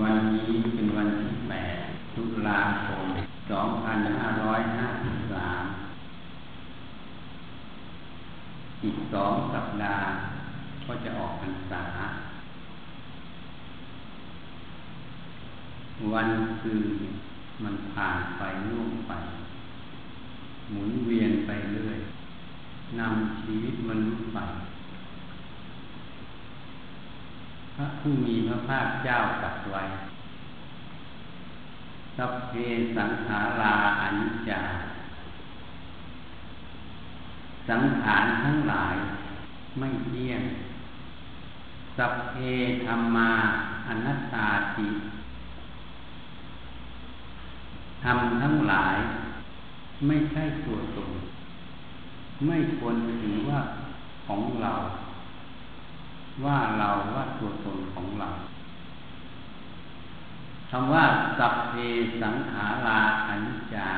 วันนี้เป็นวันที่แปดตุลาคมสองพันห้าร้อยห้าสิบสามอีกสองสัปดาห์ก็จะออกพรรษา วันคือมันผ่านไปล่วงไป หมุนเวียนไปเรื่อยนำชีวิตมนุษย์ไป พระผู้มีพระภาคเจ้าตรัสไว้สัพเพสังขาราอนิจจา สังขารทั้งหลายไม่เที่ยง สัพเพธรรมาอนัตตาติทำทั้งหลาย ไม่ใช่ตัวตน ไม่ควรถือว่าของเรา ว่าเราว่าตัวตนของเราคำว่าสัพเพสังขาราอนิจจา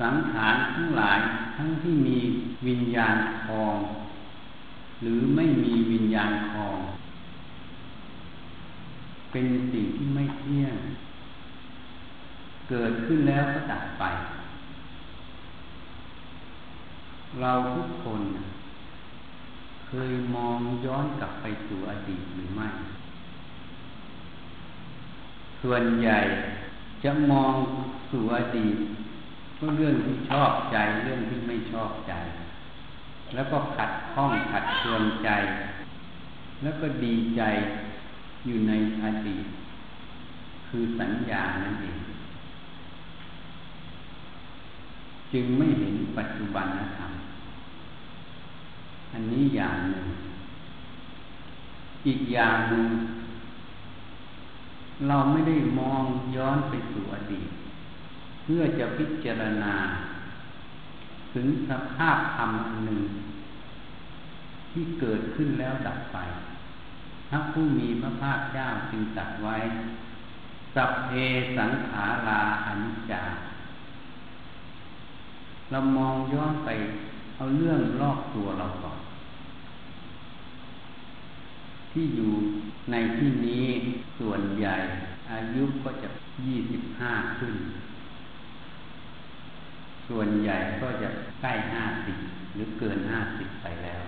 สังขารทั้งหลายทั้งที่มีวิญญาณคลอง หรือไม่มีวิญญาณคลอง เป็นสิ่งที่ไม่เที่ยง เกิดขึ้นแล้วก็ดับไป เราทุกคน เคยมองย้อนกลับไปสู่อดีตหรือไม่ ส่วนใหญ่จะมองสู่อดีตก็เรื่องที่ชอบใจเรื่องที่ไม่ชอบใจ แล้วก็ขัดข้องขัดเคืองใจ แล้วก็ดีใจอยู่ในอดีต คือสัญญานั่นเอง จึงไม่เห็นปัจจุบันธรรม อันนี้อย่างหนึ่ง อีกอย่างหนึ่ง เราไม่ได้มองย้อนไปสู่อดีต เพื่อจะพิจารณา ถึงสภาพธรรมอันหนึ่ง ที่เกิดขึ้นแล้วดับไปพระผู้มีพระภาคเจ้าจึงตรัสไว้ สัพเพสังขาราอนิจจาเรามองย้อนไป เอาเรื่องรอบตัวเราก่อน ที่อยู่ในที่นี้ส่วนใหญ่ อายุก็จะยี่สิบห้าขึ้น ส่วนใหญ่ก็จะใกล้ห้าสิบหรือเกินห้าสิบไปแล้ว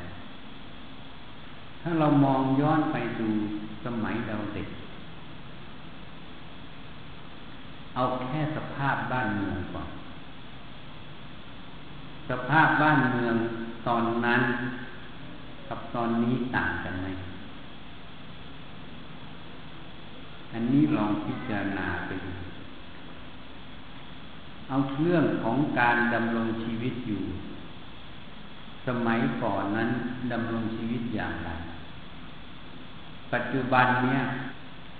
ถ้าเรามองย้อนไปดูสมัยเราเด็ก เอาแค่สภาพบ้านเมืองก่อนสภาพบ้านเมืองตอนนั้น กับตอนนี้ต่างกันไหม อันนี้ลองพิจารณาไปดูเอาเรื่องของการดำรงชีวิตอยู่ สมัยก่อนนั้นดำรงชีวิตอย่างไร ปัจจุบันเนี้ย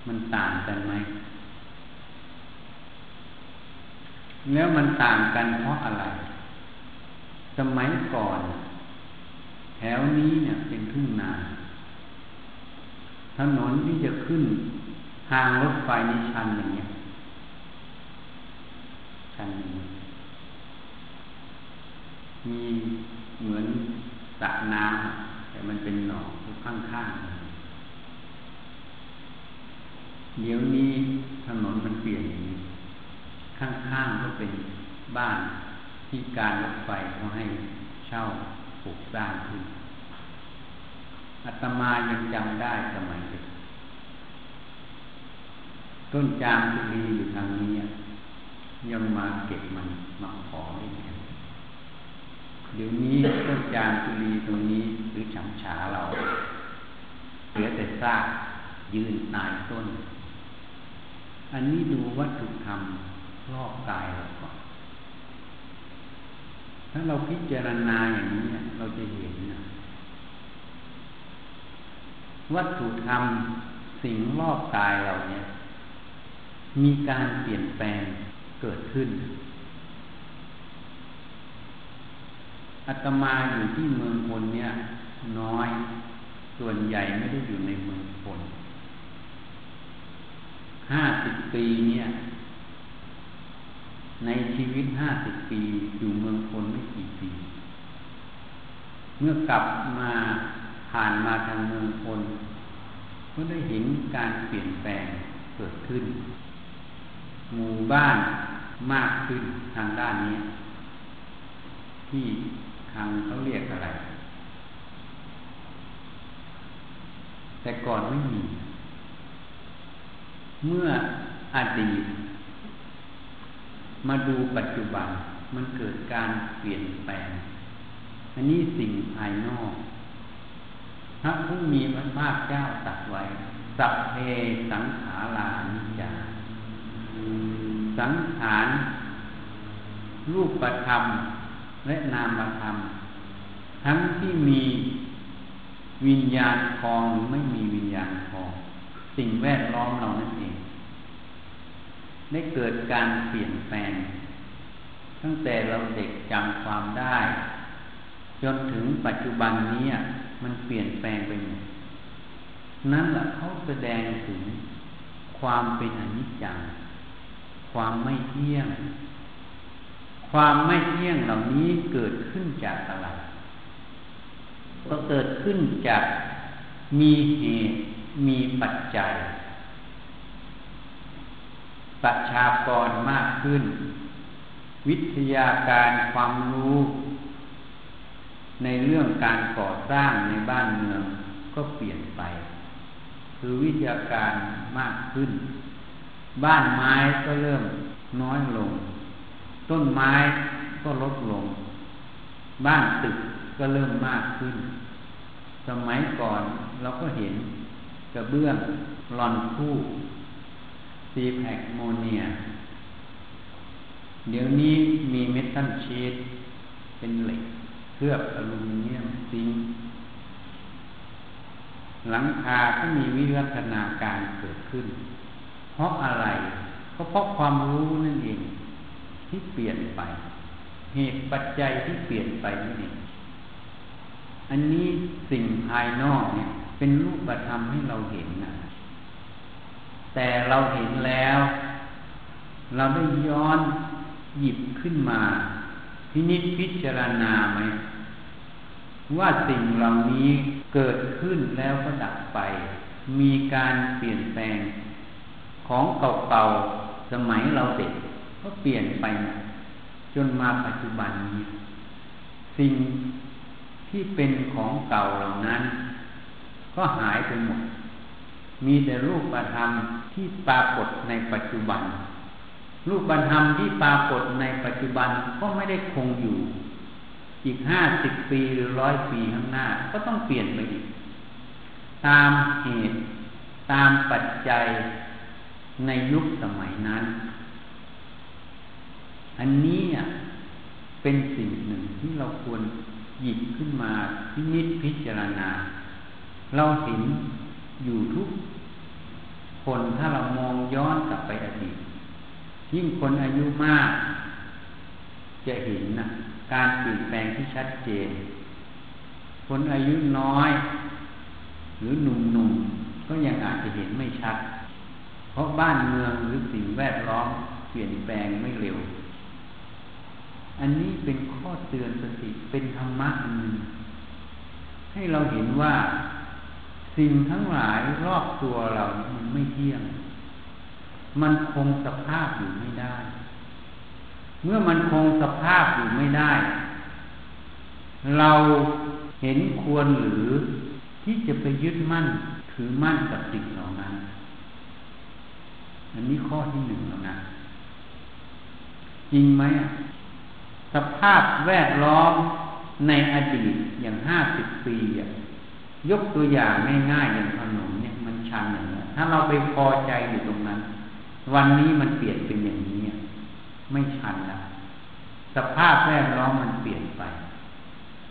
มันต่างกันไหม แล้วมันต่างกันเพราะอะไร สมัยก่อน แถวนี้เนี่ยเป็นทุ่งนา ถนนที่จะขึ้น ทางรถไฟนิชันอย่างเงี้ยชันอย่างนี้มีเหมือนสระน้ำแต่มันเป็นหนองข้างๆเดี๋ยวนี้ถนนมันเปลี่ยนอย่างนี้ ข้างๆก็เป็นบ้านที่การรถไฟเขาให้เช่าปลูกสร้างขึ้นอาตมายังจำได้สมัยเด็ก ต้นจามจุลีอยู่ทางนี้ยังมาเก็บมันมาขอไม่ได้เดี๋ยวนี้ต้นจามจุลีตรงนี้หรือฉังฉาเราเหลือแต่ซากยืนตายต้น อันนี้ดูวัตถุธรรมรอบกายเราก่อนถ้าเราพิจารณาอย่างนี้เราจะเห็นนะวัตถุธรรมสิ่งรอบกายเราเนี่ย มีการเปลี่ยนแปลงเกิดขึ้นอาตมาอยู่ที่เมืองพลเนี่ย น้อย ส่วนใหญ่ไม่ได้อยู่ในเมืองพลห้าสิบปีเนี่ย ในชีวิตห้าสิบปีอยู่เมืองพลไม่กี่ปี เมื่อกลับมาผ่านมาทางเมืองพลก็ได้เห็นการเปลี่ยนแปลงเกิดขึ้น หมู่บ้านมากขึ้นทางด้านนี้ ที่ทางเขาเรียกอะไร แต่ก่อนไม่มี เมื่ออดีตมาดูปัจจุบันมันเกิดการเปลี่ยนแปลง อันนี้สิ่งภายนอกพระผู้มีพระภาคเจ้าตัดไว้ สัพเพสังขารานิจจา สังขารรูปประธรรม และนามธรรม ทั้งที่มีวิญญาณทองหรือไม่มีวิญญาณทองสิ่งแวดล้อมเรานั่นเอง ได้เกิดการเปลี่ยนแปลง ตั้งแต่เราเด็กจำความได้ จนถึงปัจจุบันนี้มันเปลี่ยนแปลงไปหมดนั่นแหละเขาแสดงถึงความเป็นอนิจจัง ความไม่เที่ยง ความไม่เที่ยงเหล่านี้เกิดขึ้นจากอะไร ก็เกิดขึ้นจากมีเหตุมีปัจจัย ประชากรมากขึ้น วิทยาการความรู้ ในเรื่องการก่อสร้างในบ้านเมืองก็เปลี่ยนไป คือวิทยาการมากขึ้น บ้านไม้ก็เริ่มน้อยลง ต้นไม้ก็ลดลง บ้านตึกก็เริ่มมากขึ้น สมัยก่อนเราก็เห็นกระเบื้องลอนคู่ซีแพคโมเนีย เดี๋ยวนี้มีเมทัลชีตเป็นเหล็กเคลือบอลูมิเนียมซิงหลังคาก็มีวิวัฒนาการเกิดขึ้น ราะอะไรก็เพราะความรู้นั่นเองที่เปลี่ยนไป เหตุปัจจัยที่เปลี่ยนไปนั่นเองอันนี้สิ่งภายนอกเนี่ย เป็นรูปธรรมให้เราเห็นนะแต่เราเห็นแล้ว เราได้ย้อนหยิบขึ้นมาพินิจพิจารณาไหมว่าสิ่งเหล่านี้เกิดขึ้นแล้วก็ดับไป มีการเปลี่ยนแปลง ของเก่าๆสมัยเราเด็กก็เปลี่ยนไป จนมาปัจจุบันนี้สิ่งที่เป็นของเก่าเหล่านั้น ก็หายไปหมด มีแต่รูปธรรมที่ปรากฏในปัจจุบัน รูปธรรมที่ปรากฏในปัจจุบันก็ไม่ได้คงอยู่ อีกห้าสิบปีหรือร้อยปีข้างหน้า ก็ต้องเปลี่ยนไปอีก ตามเหตุ ตามปัจจัย ในยุคสมัยนั้น อันนี้เป็นสิ่งหนึ่งที่เราควรหยิบขึ้นมาพินิจพิจารณา เราเห็นอยู่ทุกคนถ้าเรามองย้อนกลับไปอดีต ยิ่งคนอายุมาก จะเห็นนะการเปลี่ยนแปลงที่ชัดเจน คนอายุน้อย หรือหนุ่มๆก็ยังอาจจะเห็นไม่ชัด เพราะบ้านเมืองหรือสิ่งแวดล้อมเปลี่ยนแปลงไม่เร็ว อันนี้เป็นข้อเตือนสติเป็นธรรมะอันหนึ่งให้เราเห็นว่าสิ่งทั้งหลายรอบตัวเรามันไม่เที่ยง มันคงสภาพอยู่ไม่ได้ เมื่อมันคงสภาพอยู่ไม่ได้ เราเห็นควรหรือที่จะไปยึดมั่นถือมั่นกับสิ่งเหล่านั้น อันนี้ข้อที่หนึ่งแล้วนะ จริงไหมสภาพแวดล้อมในอดีตอย่างห้าสิบปียกตัวอย่างง่ายๆอย่างถนนเนี่ยมันชันอย่างนี้ถ้าเราไปพอใจอยู่ตรงนั้น วันนี้มันเปลี่ยนเป็นอย่างนี้ไม่ชันแล้วสภาพแวดล้อมมันเปลี่ยนไป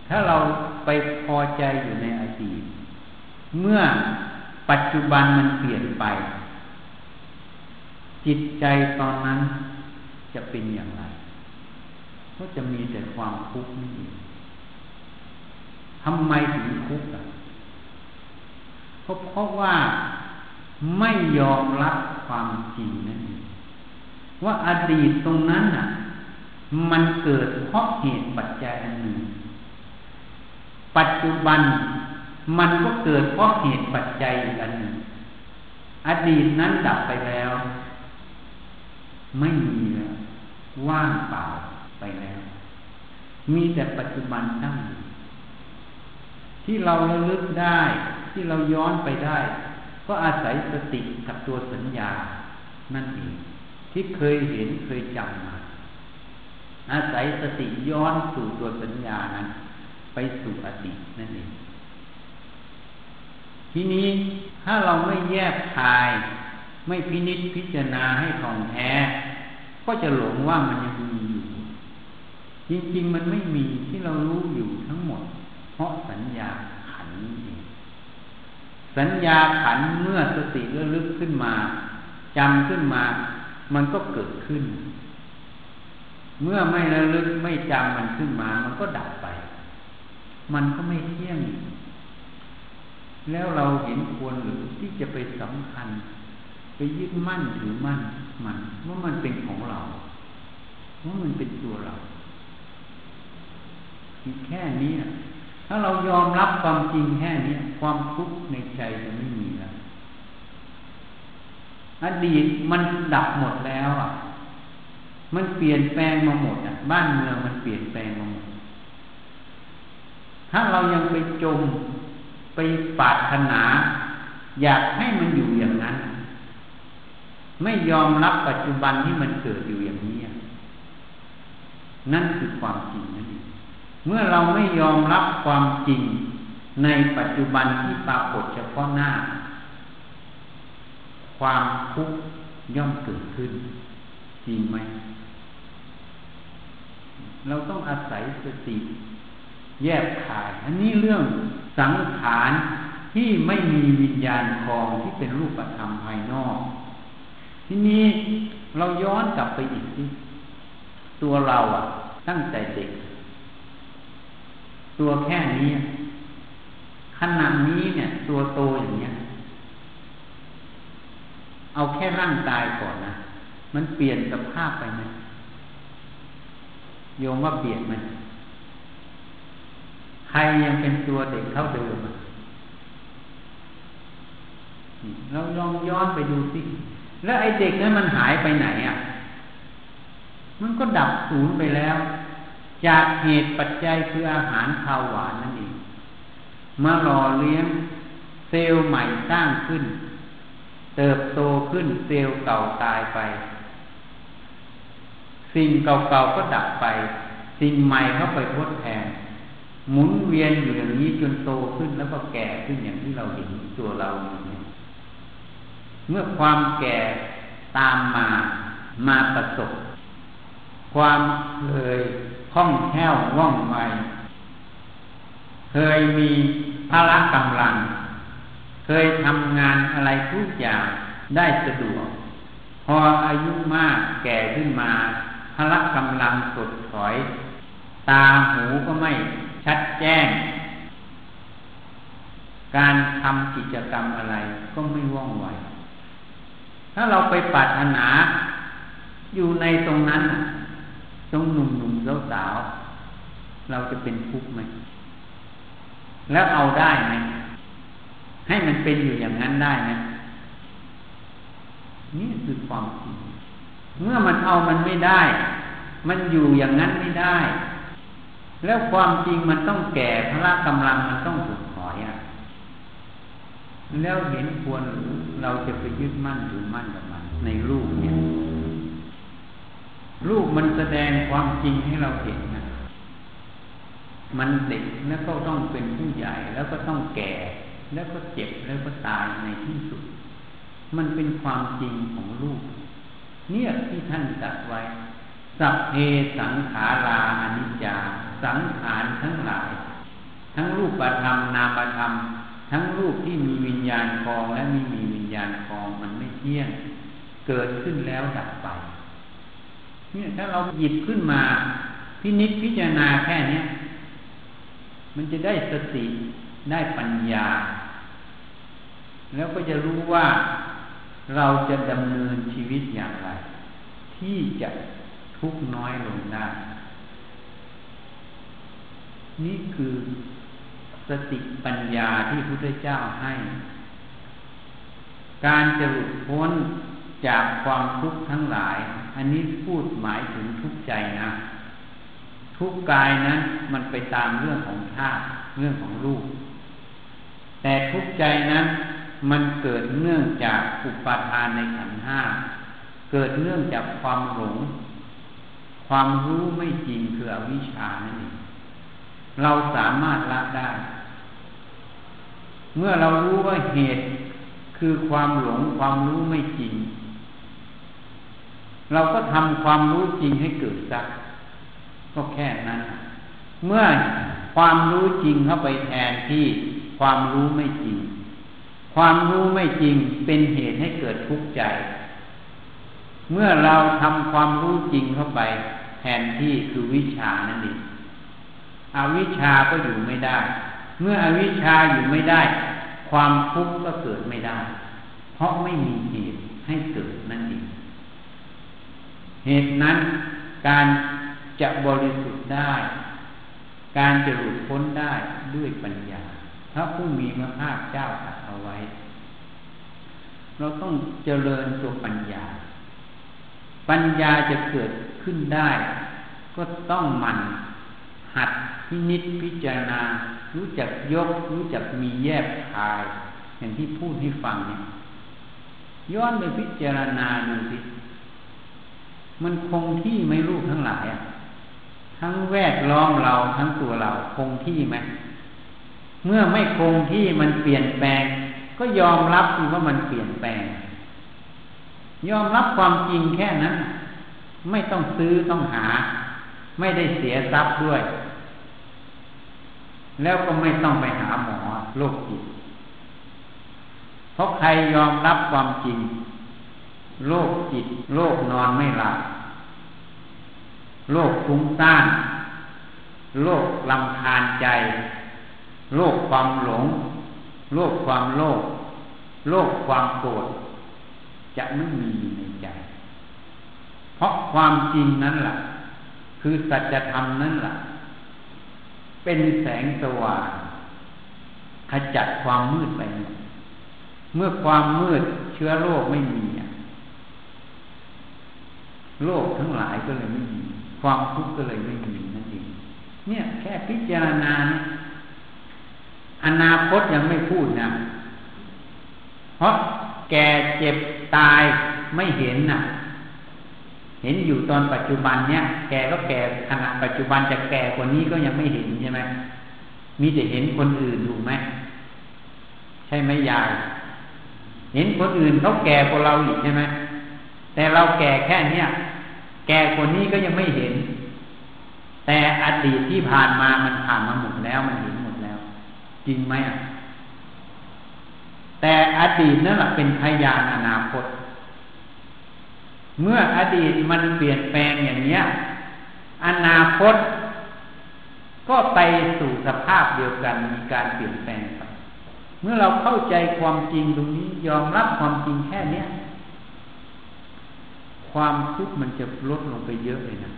ถ้าเราไปพอใจอยู่ในอดีต เมื่อปัจจุบันมันเปลี่ยนไป จิตใจตอนนั้นจะเป็นอย่างไร ก็จะมีแต่ความทุกข์นี่เองทำไมถึงทุกข์อะเพราะเพราะว่าไม่ยอมรับความจริงนั่นเองว่าอดีตตรงนั้นน่ะ มันเกิดเพราะเหตุปัจจัยอันหนึ่ง ปัจจุบันมันก็เกิดเพราะเหตุปัจจัยอีกอันหนึ่ง อดีตนั้นดับไปแล้ว ไม่มีแล้วว่างเปล่าไปแล้ว มีแต่ปัจจุบันตั้งที่เราระลึกได้ ที่เราย้อนไปได้ ก็อาศัยสติกับตัวสัญญา นั่นเองที่เคยเห็นเคยจำมา อาศัยสติย้อนสู่ตัวสัญญานั้น ไปสู่อดีตนั่นเองทีนี้ถ้าเราไม่แยกคาย ไม่พินิจพิจารณาให้ท่องแท้ ก็จะหลงว่ามันยังมีอยู่ จริงๆ มันไม่มีที่เรารู้อยู่ทั้งหมด เพราะสัญญาขันเองสัญญาขันเมื่อสติระลึกขึ้นมาจำขึ้นมา มันก็เกิดขึ้น เมื่อไม่ระลึกไม่จำมันขึ้นมา มันก็ดับไป มันก็ไม่เที่ยง แล้วเราเห็นควรหรือที่จะไปสำคัญ ไปยึดมั่นถือมั่นมันว่ามันเป็นของเราว่ามันเป็นตัวเราแค่นี้ถ้าเรายอมรับความจริงแค่นี้ความทุกข์ในใจจะไม่มีแล้วอดีตมันดับหมดแล้วอะ มันเปลี่ยนแปลงมาหมดอะ บ้านเมืองมันเปลี่ยนแปลงมาหมด ถ้าเรายังไปจมไปปาถนา อยากให้มันอยู่ ไม่ยอมรับปัจจุบันที่มันเกิดอยู่อย่างนี้นั่นคือความจริงนั่นเองเมื่อเราไม่ยอมรับความจริงในปัจจุบันที่ปรากฏเฉพาะหน้า ความทุกข์ย่อมเกิดขึ้น จริงไหม เราต้องอาศัยสติ แยกขาย อันนี้เรื่องสังขารที่ไม่มีวิญญาณคลองที่เป็นรูปธรรมภายนอก ทีนี้เราย้อนกลับไปอีกที่ตัวเราอะตั้งแต่เด็ก ตัวแค่นี้ขนาดนี้เนี่ย ตัวโตอย่างเนี้ย เอาแค่ร่างกายก่อนนะ มันเปลี่ยนสภาพไปไหมโยมว่าเปลี่ยนไหมใครยังเป็นตัวเด็กเท่าเดิมเราลองย้อนไปดูสิ แล้วไอ้เด็กนั้นมันหายไปไหนอะ มันก็ดับสูญไปแล้ว จากเหตุปัจจัยคืออาหารข้าวหวานนั่นเองมาหล่อเลี้ยงเซลล์ใหม่สร้างขึ้น เติบโตขึ้นเซลล์เก่าตายไป สิ่งเก่าๆก็ดับไป สิ่งใหม่เข้าไปทดแทนหมุนเวียนอยู่อย่างนี้จนโตขึ้นแล้วก็แก่ขึ้นอย่างที่เราเห็นตัวเราเนี่ย เมื่อความแก่ตามมามาประสบ ความเคยคล่องแคล่วว่องไวเคยมีพละกำลัง เคยทำงานอะไรทุกอย่างได้สะดวก พออายุมากแก่ขึ้นมาพละกำลังสดถอย ตาหูก็ไม่ชัดแจ้ง การทำกิจกรรมอะไรก็ไม่ว่องไว ถ้าเราไปปรารถนาอยู่ในตรงนั้นตรงหนุ่มหนุ่มสาวสาวเราจะเป็นทุกข์ไหม แล้วเอาได้ไหม ให้มันเป็นอยู่อย่างนั้นได้ไหมนี่คือความจริงเมื่อมันเอามันไม่ได้ มันอยู่อย่างนั้นไม่ได้ แล้วความจริงมันต้องแก่พละกำลังมันต้องถูก แล้วเห็นควรหรือเราจะไปยึดมั่นถือมั่นกับมันในรูปเนี่ยรูปมันแสดงความจริงให้เราเห็นนะมันเด็กแล้วก็ต้องเป็นผู้ใหญ่แล้วก็ต้องแก่ แล้วก็เจ็บแล้วก็ตายในที่สุด มันเป็นความจริงของรูป เนี่ยที่ท่านจัดไว้สัพเพสังขาราอนิจจา สังขารทั้งหลาย ทั้งรูปธรรมนามธรรม ทั้งรูปที่มีวิญญาณคลองและไม่มีวิญญาณคลองมันไม่เที่ยง เกิดขึ้นแล้วดับไปเนี่ยถ้าเราหยิบขึ้นมาพินิจพิจารณาแค่เนี้ยมันจะได้สติได้ปัญญา แล้วก็จะรู้ว่าเราจะดำเนินชีวิตอย่างไร ที่จะทุกน้อยลงได้นี่คือ สติปัญญาที่พระพุทธเจ้าให้ การจะหลุดพ้นจากความทุกข์ทั้งหลาย อันนี้พูดหมายถึงทุกใจนะ ทุกกายนั้นมันไปตามเรื่องของธาตุเรื่องของรูป แต่ทุกใจนั้นมันเกิดเนื่องจากอุปาทานในขันธ์ห้า เกิดเนื่องจากความหลง ความรู้ไม่จริงคืออวิชชานั่นเองเราสามารถละได้ เมื่อเรารู้ว่าเหตุคือความหลงความรู้ไม่จริง เราก็ทำความรู้จริงให้เกิดสักก็แค่นั้น เมื่อความรู้จริงเข้าไปแทนที่ความรู้ไม่จริง ความรู้ไม่จริงเป็นเหตุให้เกิดทุกข์ใจ เมื่อเราทำความรู้จริงเข้าไป แทนที่คือวิชานั่นเองอวิชาก็อยู่ไม่ได้ เมื่ออวิชชาอยู่ไม่ได้ ความทุกข์ก็เกิดไม่ได้ เพราะไม่มีเหตุให้เกิดนั่นเองเหตุนั้นการจะบริสุทธิ์ได้ การจะหลุดพ้นได้ด้วยปัญญาพระผู้มีพระภาคเจ้าตรัสเอาไว้ เราต้องเจริญตัวปัญญา ปัญญาจะเกิดขึ้นได้ ก็ต้องมัน หัดพินิจพิจารณา รู้จักยก รู้จักมีแยบคาย อย่างที่พูดให้ฟังเนี่ยย้อนไปพิจารณาดูสิ มันคงที่ไม่รู้ทั้งหลายอะทั้งแวดล้อมเราทั้งตัวเราคงที่ไหมเมื่อไม่คงที่มันเปลี่ยนแปลง ก็ยอมรับว่ามันเปลี่ยนแปลง ยอมรับความจริงแค่นั้น ไม่ต้องซื้อต้องหา ไม่ได้เสียทรัพย์ด้วย แล้วก็ไม่ต้องไปหาหมอโรคจิตเพราะใครยอมรับความจริงโรคจิตโรคนอนไม่หลับโรคฟุ้งซ่านโรคลำคาญใจโรคความหลงโรคความโลภโรคความโกรธจะไม่มีในใจ เพราะความจริงนั้นแหละคือสัจธรรมนั่นแหละ เป็นแสงสว่างขจัดความมืดไป เมื่อความมืดเชื้อโรคไม่มีโรคทั้งหลายก็เลยไม่มีความทุกข์ก็เลยไม่มีนั่นเองเนี่ย แค่พิจารณาเนี่ยอนาคตยังไม่พูดนะเพราะแก่เจ็บตายไม่เห็นนะ่ะ เห็นอยู่ตอนปัจจุบันเนี้ยแกก็แก่ขณะปัจจุบันจะแก่กว่านี้ก็ยังไม่เห็นใช่ไหมมีแต่เห็นคนอื่นถูกไหมใช่ไหมยาย เห็นคนอื่นเขาแก่กว่าเราอีกใช่ไหมแต่เราแก่แค่เนี้ยแก่คนนี้ก็ยังไม่เห็น แต่อดีตที่ผ่านมามันผ่านมาหมดแล้วมันเห็นหมดแล้ว จริงไหมอะแต่อดีตนั่นแหละเป็นพยานอนาคต เมื่ออดีตมันเปลี่ยนแปลงอย่างเนี้ย อนาคต ก็ไปสู่สภาพเดียวกันมีการเปลี่ยนแปลงไปเมื่อเราเข้าใจความจริงตรงนี้ยอมรับความจริงแค่เนี้ยความทุกข์มันจะลดลงไปเยอะเลยนะ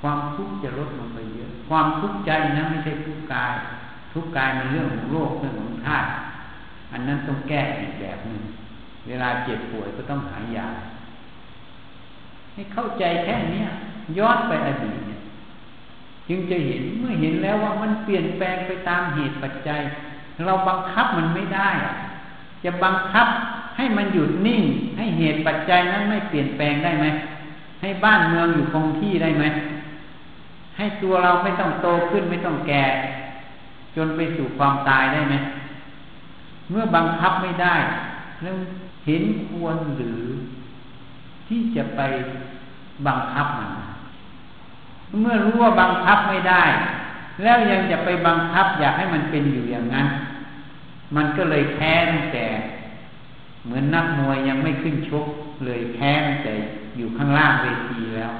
ความทุกข์จะลดลงไปเยอะ ความทุกข์ใจนะไม่ใช่ทุกกาย ทุกกายมันเรื่องของโลกเรื่องของธาตุอันนั้นต้องแก้อีกแบบหนึ่ง เวลาเจ็บป่วยก็ต้องหายาให้เข้าใจแค่นี้ย้อนไปอดีตเนี่ยจึงจะเห็นเมื่อเห็นแล้วว่ามันเปลี่ยนแปลงไปตามเหตุปัจจัย เราบังคับมันไม่ได้ จะบังคับให้มันหยุดนิ่ง ให้เหตุปัจจัยนั้นไม่เปลี่ยนแปลงได้ไหมให้บ้านเมืองอยู่คงที่ได้ไหมให้ตัวเราไม่ต้องโตขึ้นไม่ต้องแก่ จนไปสู่ความตายได้ไหมเมื่อบังคับไม่ได้แล้ว เห็นควรหรือที่จะไปบังคับมันเมื่อรู้ว่าบังคับไม่ได้ แล้วยังจะไปบังคับ อยากให้มันเป็นอยู่อย่างนั้น มันก็เลยแค้นแต่ เหมือนนักมวยยังไม่ขึ้นชก เลยแค้นแต่อยู่ข้างล่างเวทีแล้ว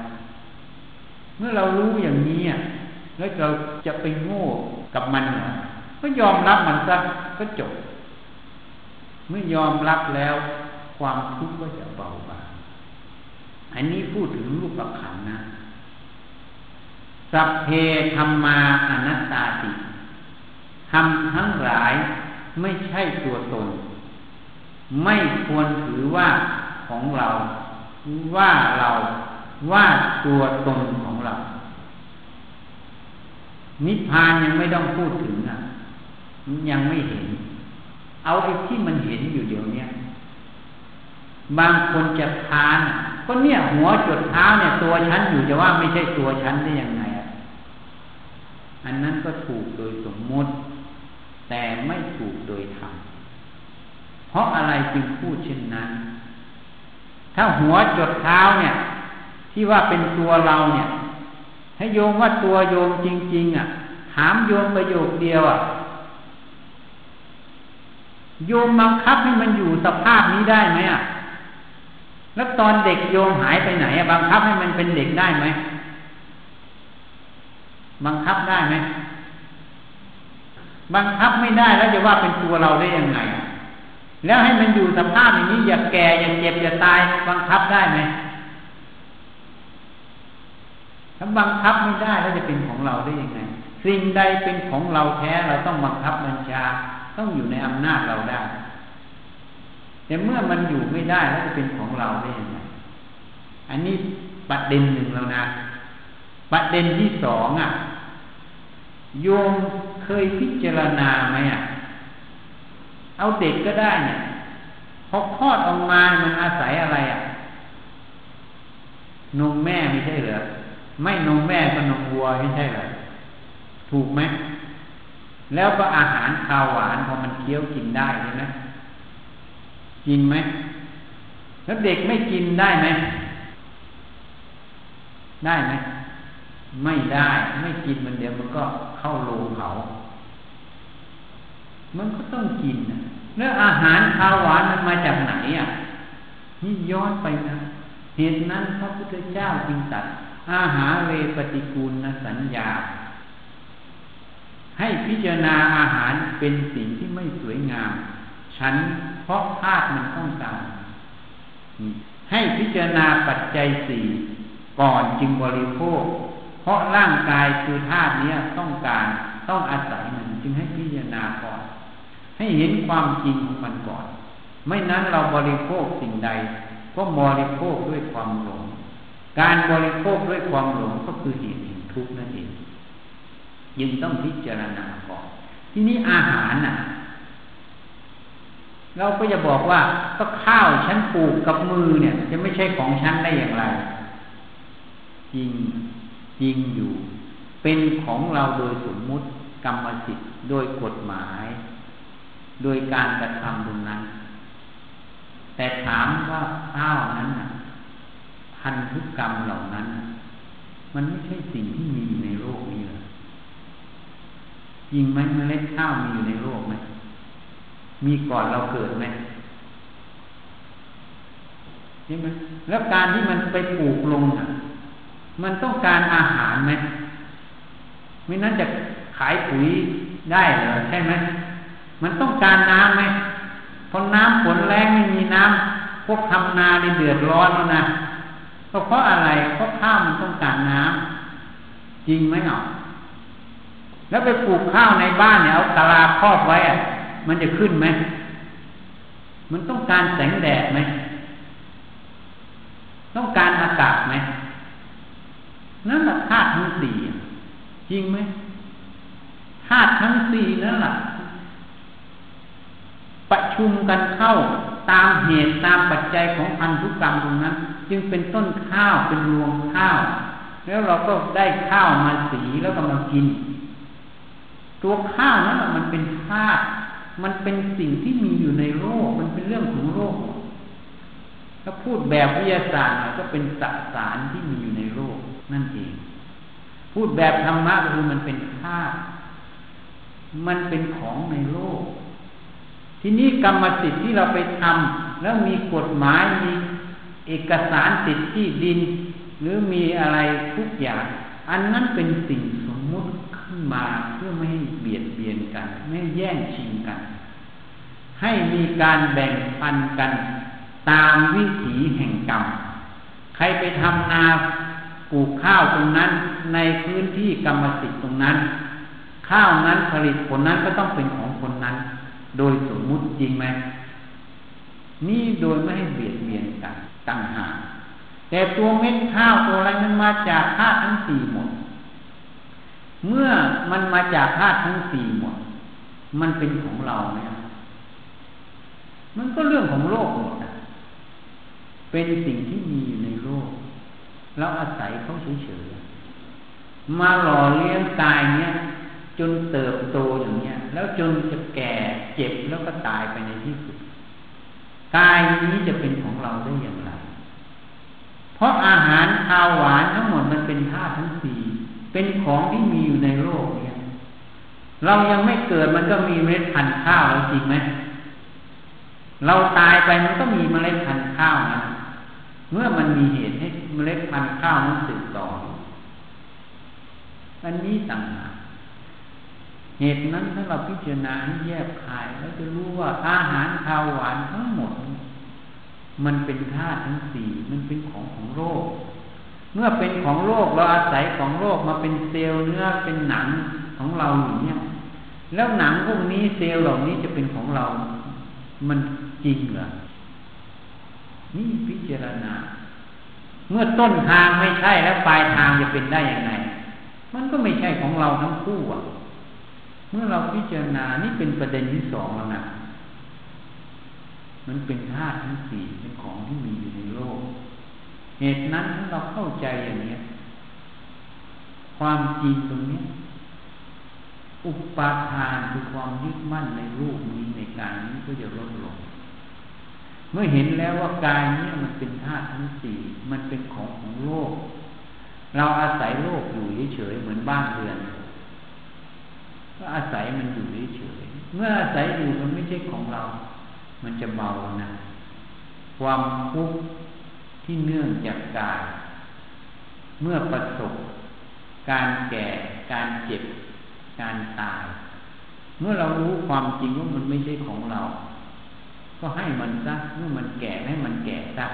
เมื่อเรารู้อย่างนี้แล้วเราจะไปโง่กับมันก็ยอมรับมันซะก็จบ เมื่อยอมรับแล้ว ความทุกข์ก็จะเบาบางอันนี้พูดถึงรูปขันนะ สัพเพธรรมาอนัตตาติทำทั้งหลายไม่ใช่ตัวตน ไม่ควรถือว่าของเราว่าเราว่าตัวตนของเรา นิพพานยังไม่ต้องพูดถึงอะยังไม่เห็น เอาไอ้ที่มันเห็นอยู่เดี๋ยวนี้บางคนจะทานก็เนี่ยหัวจุดเท้าเนี่ย ตัวฉันอยู่จะว่าไม่ใช่ตัวฉันได้ยังไงอะอันนั้นก็ถูกโดยสมมติ แต่ไม่ถูกโดยธรรมเพราะอะไรจึงพูดเช่นนั้น ถ้าหัวจดเท้าเนี่ย ที่ว่าเป็นตัวเราเนี่ย ให้โยมว่าตัวโยมจริง ๆ อะ ถามโยมประโยคเดียวอะ โยมบังคับให้มันอยู่สภาพนี้ได้ไหมอะ แล้วตอนเด็กโยมหายไปไหนอะบังคับให้มันเป็นเด็กได้ไหม บังคับได้ไหม บังคับไม่ได้แล้วจะว่าเป็นตัวเราได้ยังไง แล้วให้มันอยู่สภาพอย่างนี้อย่าแก่อย่าเจ็บอย่าตายบังคับได้ไหมถ้าบังคับไม่ได้แล้วจะเป็นของเราได้ยังไง สิ่งใดเป็นของเราแท้เราต้องบังคับบัญชา ต้องอยู่ในอำนาจเราได้แต่เมื่อมันอยู่ไม่ได้แล้วจะเป็นของเราได้ยังไงอันนี้ประเด็นหนึ่งแล้วนะ ประเด็นที่สองอะ โยมเคยพิจารณาไหมอะ เอาเด็กก็ได้เนี่ยพอคลอดออกมามันอาศัยอะไรอะ นมแม่ไม่ใช่เหรอ ไม่นมแม่ก็นมวัวไม่ใช่เหรอ ถูกไหม แล้วก็อาหารข้าวหวานพอมันเคี้ยวกินได้ใช่ไหมกินไหมแล้วเด็กไม่กินได้ไหมได้ไหมไม่ได้ไม่กินมันเดี๋ยวมันก็เข้าโรงเผามันก็ต้องกินนะแล้วอาหารข้าวหวานมันมาจากไหนอะนี่ย้อนไปนะเหตุนั้นพระพุทธเจ้าจึงตัดอาหารเวปฏิกูลนะสัญญา ให้พิจารณาอาหารเป็นสิ่งที่ไม่สวยงาม ฉันเพราะธาตุมันต้องการให้พิจารณาปัจจัยสี่ก่อนจึงบริโภค เพราะร่างกายคือธาตุนี้ต้องการต้องอาศัยมันจึงให้พิจารณาก่อน ให้เห็นความจริงของมันก่อน ไม่นั้นเราบริโภคสิ่งใด ก็บริโภคด้วยความหลง การบริโภคด้วยความหลงก็คือเหตุแห่งทุกข์นั่นเอง ยังต้องพิจารณาก่อนที่นี้อาหารน่ะ เราก็จะบอกว่าก็ข้าวฉันปลูกกับมือเนี่ย จะไม่ใช่ของฉันได้อย่างไรจริงจริงอยู่ เป็นของเราโดยสมมุติกรรมสิทธิ์โดยกฎหมาย โดยการกระทำตรงนั้น แต่ถามว่าข้าวนั้นน่ะพันธุกรรมเหล่านั้น มันไม่ใช่สิ่งที่มีในโลกนี้เลย จริงไหมเมล็ดข้าวมีอยู่ในโลกไหมมีก่อนเราเกิดไหมใช่ไหมแล้วการที่มันไปปลูกลงอะ มันต้องการอาหารไหมไม่นั้นจะขายปุ๋ยได้เหรอใช่ไหมมันต้องการน้ำไหมพอน้ำฝนแรงไม่มีน้ำพวกทำนาในเดือดร้อนแล้วนะก็เพราะอะไรเพราะข้าวมันต้องการน้ำจริงไหมเนาะ แล้วไปปลูกข้าวในบ้านเนี่ยเอาตาราครอบไว้อะมันจะขึ้นไหม มันต้องการแสงแดดไหม ต้องการอากาศไหม นั่นแหละธาตุทั้งสี่จริงไหมธาตุทั้งสี่นั่นแหละประชุมกันเข้าตามเหตุตามปัจจัยของพันธุกรรมตรงนั้น จึงเป็นต้นข้าวเป็นรวงข้าว แล้วเราก็ได้ข้าวมาสีแล้วก็มากิน ตัวข้าวนั้นมันเป็นธาตุมันเป็นสิ่งที่มีอยู่ในโลกมันเป็นเรื่องของโลกถ้าพูดแบบวิทยาศาสตร์ก็เป็นสสารที่มีอยู่ในโลกนั่นเอง พูดแบบธรรมะคือมันเป็นธาตุมันเป็นของในโลก ทีนี้กรรมสิทธิ์ที่เราไปทำแล้วมีกฎหมายมีเอกสารสิทธิ์ที่ดิน หรือมีอะไรทุกอย่าง อันนั้นเป็นสิ่งสมมุติ มาเพื่อไม่ให้เบียดเบียนกัน ไม่แย่งชิงกัน ให้มีการแบ่งปันกันตามวิถีแห่งกรรม ใครไปทำนาปลูกข้าวตรงนั้นในพื้นที่กรรมสิทธิ์ตรงนั้น ข้าวนั้นผลิตผลนั้นก็ต้องเป็นของคนนั้น โดยสมมุติจริงไหมนี่โดยไม่ให้เบียดเบียนกันตั้งหากแต่ตัวเม็ดข้าวตัวอะไรมันมาจากธาตุทั้งสี่หมด เมื่อมันมาจากธาตุทั้งสี่หมด มันเป็นของเราไหมมันก็เรื่องของโลกหมดเป็นสิ่งที่มีอยู่ในโลกเราอาศัยเขาเฉยๆ มาหล่อเลี้ยงกายเนี้ยจนเติบโตอย่างเนี้ย แล้วจนจะแก่เจ็บแล้วก็ตายไปในที่สุด กายนี้จะเป็นของเราได้อย่างไร เพราะอาหารข้าวหวานทั้งหมดมันเป็นธาตุทั้งสี่ เป็นของที่มีอยู่ในโลกเนี่ยเรายังไม่เกิดมันก็มีเมล็ดพันธุ์ข้าวแล้วจริงไหมเราตายไปมันก็มีเมล็ดพันธุ์ข้าวนะเมื่อมันมีเหตุให้เมล็ดพันธุ์ข้าวนั้นสืบต่ออันนี้ต่างหากเหตุนั้นถ้าเราพิจารณาให้แยกคายเราจะรู้ว่าอาหารข้าวหวานทั้งหมด มันเป็นธาตุทั้งสี่มันเป็นของของโลก เมื่อเป็นของโลกเราอาศัยของโลกมาเป็นเซลล์เนื้อเป็นหนังของเราอย่างนี้แล้วหนังพวกนี้เซลล์เหล่านี้จะเป็นของเรา มันจริงเหรอนี่พิจารณา เมื่อต้นทางไม่ใช่แล้วปลายทางจะเป็นได้อยังไงมันก็ไม่ใช่ของเราทั้งคู่อะ เมื่อเราพิจารณานี่เป็นประเด็นที่สองแล้วนะมันเป็นธาตุทั้งสี่เป็นของที่มีอยู่ในโลก เหตุนั้นถ้าเราเข้าใจอย่างนี้ความจริงตรงนี้ อุปาทานคือความยึดมั่นในรูปนี้ในการนี้ก็จะลดลง เมื่อเห็นแล้วว่ากายนี้มันเป็นธาตุทั้งสี่มันเป็นของของโลก เราอาศัยโลกอยู่เฉยๆเหมือนบ้านเรือนก็อาศัยมันอยู่เฉยๆเมื่ออาศัยอยู่มันไม่ใช่ของเรา มันจะเบานะ ความทุกข์ ที่เนื่องจากกายเมื่อประสบ การแก่ การเจ็บ การตาย เมื่อเรารู้ความจริงว่ามันไม่ใช่ของเรา ก็ให้มันซะเมื่อมันแก่ให้มันแก่ซะ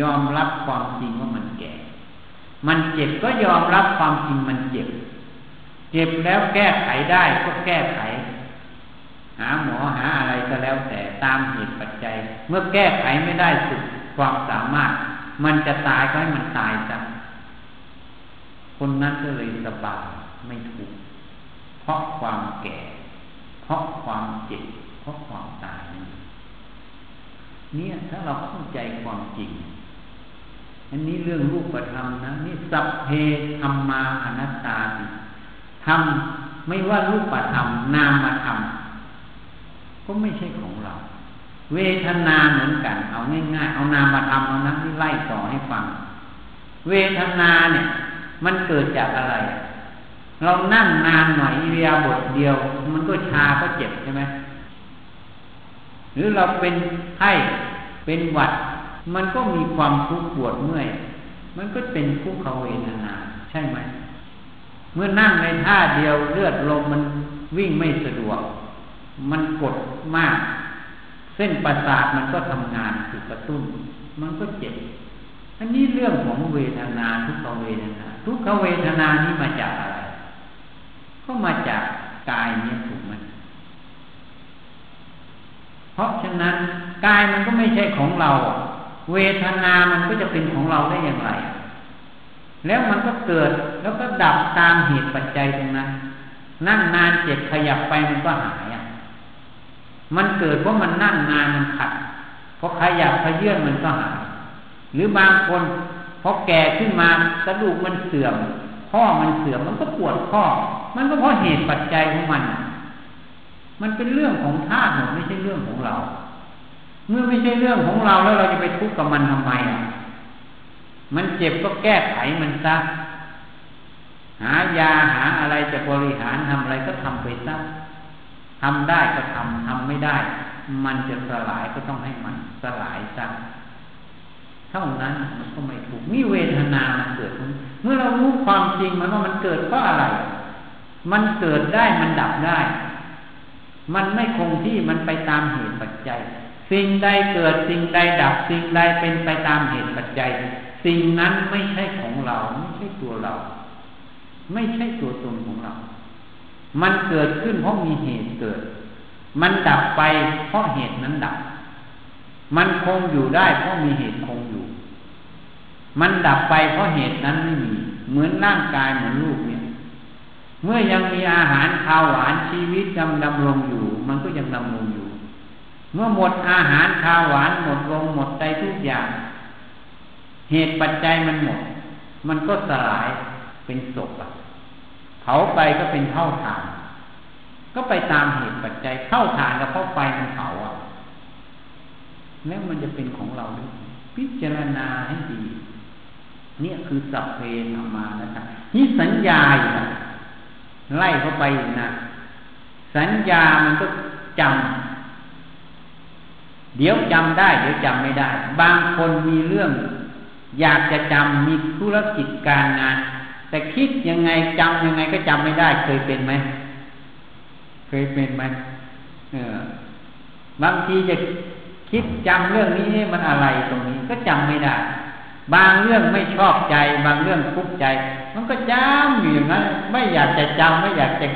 ยอมรับความจริงว่ามันแก่ มันเจ็บก็ยอมรับความจริงมันเจ็บ เจ็บแล้วแก้ไขได้ก็แก้ไข หาหมอหาอะไรก็แล้วแต่ตามเหตุปัจจัย เมื่อแก้ไขไม่ได้สุดความสามารถ มันจะตายก็ให้มันตายซะคนนั้นก็เลยสบายไม่ถูกเพราะความแก่ เพราะความเจ็บเพราะความตายนั่เนี่ยถ้าเราเข้าใจความจริง อันนี้เรื่องรูปธรรมนะนี่สัพเพธรรมาอนัตตาสิทำไม่ว่ารูปธรรมนามธรรมก็ไม่ใช่ของเรา เวทนาเหมือนกัน เอาง่ายๆ เอานามธรรมเอานั้นที่ไล่ต่อให้ฟัง เวทนาเนี่ย มันเกิดจากอะไร เรานั่งนานหน่อยเรียบทเดียว มันก็ชาก็เจ็บใช่ไหมหรือเราเป็นไข้เป็นหวัด มันก็มีความทุกข์ปวดเมื่อย มันก็เป็นทุกขเวทนา ใช่ไหมเมื่อนั่งในท่าเดียวเลือดลมมันวิ่งไม่สะดวก มันกดมาก เส้นประสาทมันก็ทำงานคือกระตุ้น มันก็เจ็บ อันนี้เรื่องของเวทนาทุกขเวทนา ทุกขเวทนานี้มาจากอะไร ก็มาจากกายเนี้ถูกไหมเพราะฉะนั้นกายมันก็ไม่ใช่ของเรา เวทนามันก็จะเป็นของเราได้อย่างไร แล้วมันก็เกิดแล้วก็ดับตามเหตุปัจจัยตรงนั้น นั่งนานเจ็บขยับไปมันก็หาย มันเกิดเพราะมันนั่งนานมันขัดพอขยับขยื่นมันก็หายหรือบางคนพอแก่ขึ้นมากระดูกมันเสื่อมข้อมันเสื่อมมันก็ปวดข้อ มันก็เพราะเหตุปัจจัยของมัน มันเป็นเรื่องของธาตุหมดไม่ใช่เรื่องของเรา เมื่อไม่ใช่เรื่องของเราแล้วเราจะไปทุกข์กับมันทำไมอะมันเจ็บก็แก้ไขมันซะหายาหาอะไรจะบริหารทำอะไรก็ทำไปซะ ทำได้ก็ทำทำไม่ได้ มันจะสลายก็ต้องให้มันสลายซะเท่านั้นมันก็ไม่ถูกนี่เวทนามันเกิด เมื่อเรารู้ความจริงมันว่ามันเกิดเพราะอะไร มันเกิดได้มันดับได้ มันไม่คงที่มันไปตามเหตุปัจจัย สิ่งใดเกิดสิ่งใดดับ สิ่งใดเป็นไปตามเหตุปัจจัย สิ่งนั้นไม่ใช่ของเราไม่ใช่ตัวเรา ไม่ใช่ตัวตนของเรา มันเกิดขึ้นเพราะมีเหตุเกิด มันดับไปเพราะเหตุนั้นดับ มันคงอยู่ได้เพราะมีเหตุคงอยู่ มันดับไปเพราะเหตุนั้นไม่มี เหมือนร่างกายเหมือนลูกเนี่ย เมื่อยังมีอาหารข้าวหวานชีวิตดำดำลงอยู่ มันก็ยังดำลงอยู่ เมื่อหมดอาหารข้าวหวานหมดลงหมดใจทุกอย่าง เหตุปัจจัยมันหมด มันก็สลายเป็นศพอะ เผาไปก็เป็นเท่าฐาน ก็ไปตามเหตุปัจจัยเท่าฐานกับเพราะไฟมันเผาอะแล้วมันจะเป็นของเราด้วยพิจารณาให้ดี เนี่ยคือสัพเพธรรมานะครับนี่สัญญาอยู่นะไล่เข้าไปนะสัญญามันก็จำเดี๋ยวจำได้ เดี๋ยวจำไม่ได้ บางคนมีเรื่อง อยากจะจำมีธุรกิจการงาน แต่คิดยังไงจำยังไงก็จำไม่ได้ เคยเป็นไหมเคยเป็นไหมเออบางทีจะคิดจำเรื่องนี้มันอะไรตรงนี้ ก็จำไม่ได้ บางเรื่องไม่ชอบใจ บางเรื่องทุกข์ใจ มันก็จำอยู่อย่างนั้น ไม่อยากจะจำไม่อยากจะ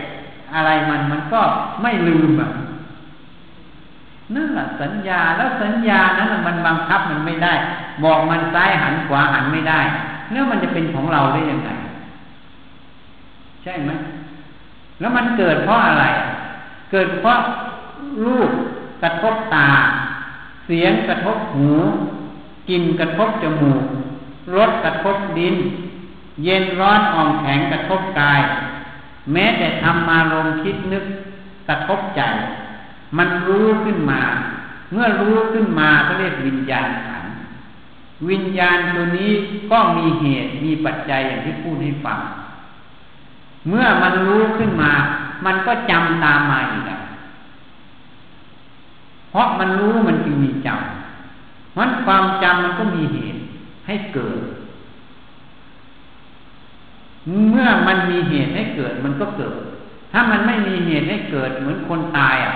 อะไรมันมันก็ไม่ลืมอะนั่นแหละสัญญาแล้วสัญญานั้นมันบังคับมันไม่ได้ บอกมันซ้ายหันขวาหันไม่ได้ แล้วมันจะเป็นของเราได้ยังไง ช่ไหมแล้วมันเกิดเพราะอะไร เกิดเพราะรูปกระทบตา เสียงกระทบหูกลิ่นกระทบจมูกรสกระทบดิน เย็นร้อนอ่อนแข็งกระทบกาย แม้แต่ทำมาลงคิดนึกกระทบใจ มันรู้ขึ้นมา เมื่อรู้ขึ้นมาก็เรียกวิญญาณขันวิญญาณตัวนี้ก็มีเหตุมีปัจจัยอย่างที่พูดให้ฟัง เมื่อมันรู้ขึ้นมา มันก็จำตามมาอีกอะเพราะมันรู้มันจึงมีจำมันความจำมันก็มีเหตุให้เกิด เมื่อมันมีเหตุให้เกิดมันก็เกิด ถ้ามันไม่มีเหตุให้เกิดเหมือนคนตายอะ